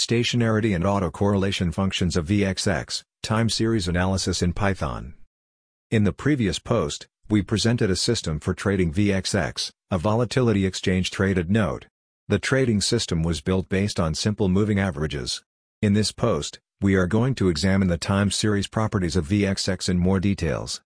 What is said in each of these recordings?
Stationarity and autocorrelation functions of VXX, time series analysis in Python. In the previous post, we presented a system for trading VXX, a volatility exchange traded note. The trading system was built based on simple moving averages. In this post, we are going to examine the time series properties of VXX in more details.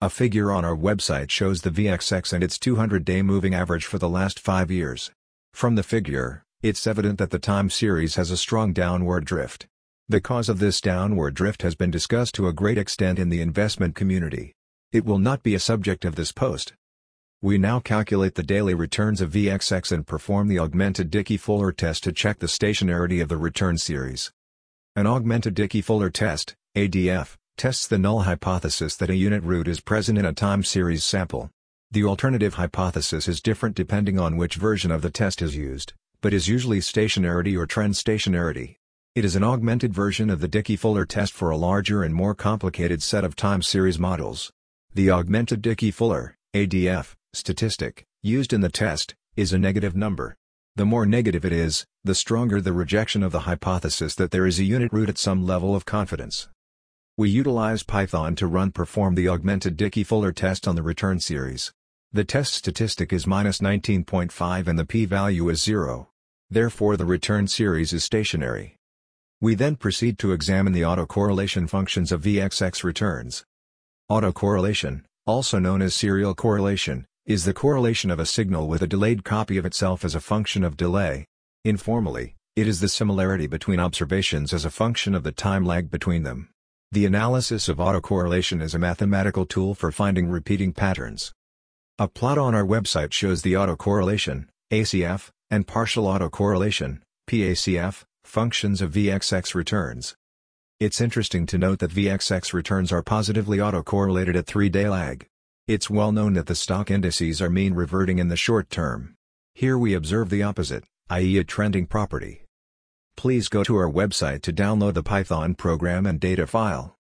A figure on our website shows the VXX and its 200-day moving average for the last 5 years. From the figure, it's evident that the time series has a strong downward drift. The cause of this downward drift has been discussed to a great extent in the investment community. It will not be a subject of this post. We now calculate the daily returns of VXX and perform the augmented Dickey-Fuller test to check the stationarity of the return series. An augmented Dickey-Fuller test, ADF, tests the null hypothesis that a unit root is present in a time series sample. The alternative hypothesis is different depending on which version of the test is used but is usually stationarity or trend stationarity. It is an augmented version of the Dickey-Fuller test for a larger and more complicated set of time series models. The augmented Dickey-Fuller ADF, statistic, used in the test, is a negative number. The more negative it is, the stronger the rejection of the hypothesis that there is a unit root at some level of confidence. We utilize Python to run perform the augmented Dickey-Fuller test on the return series. The test statistic is minus 19.5 and the p-value is 0. Therefore the return series is stationary. We then proceed to examine the autocorrelation functions of VXX returns. Autocorrelation, also known as serial correlation, is the correlation of a signal with a delayed copy of itself as a function of delay. Informally, it is the similarity between observations as a function of the time lag between them. The analysis of autocorrelation is a mathematical tool for finding repeating patterns. A plot on our website shows the autocorrelation, ACF, and partial autocorrelation, PACF, functions of VXX returns. It's interesting to note that VXX returns are positively autocorrelated at 3-day lag. It's well known that the stock indices are mean reverting in the short term. Here we observe the opposite, i.e. a trending property. Please go to our website to download the Python program and data file.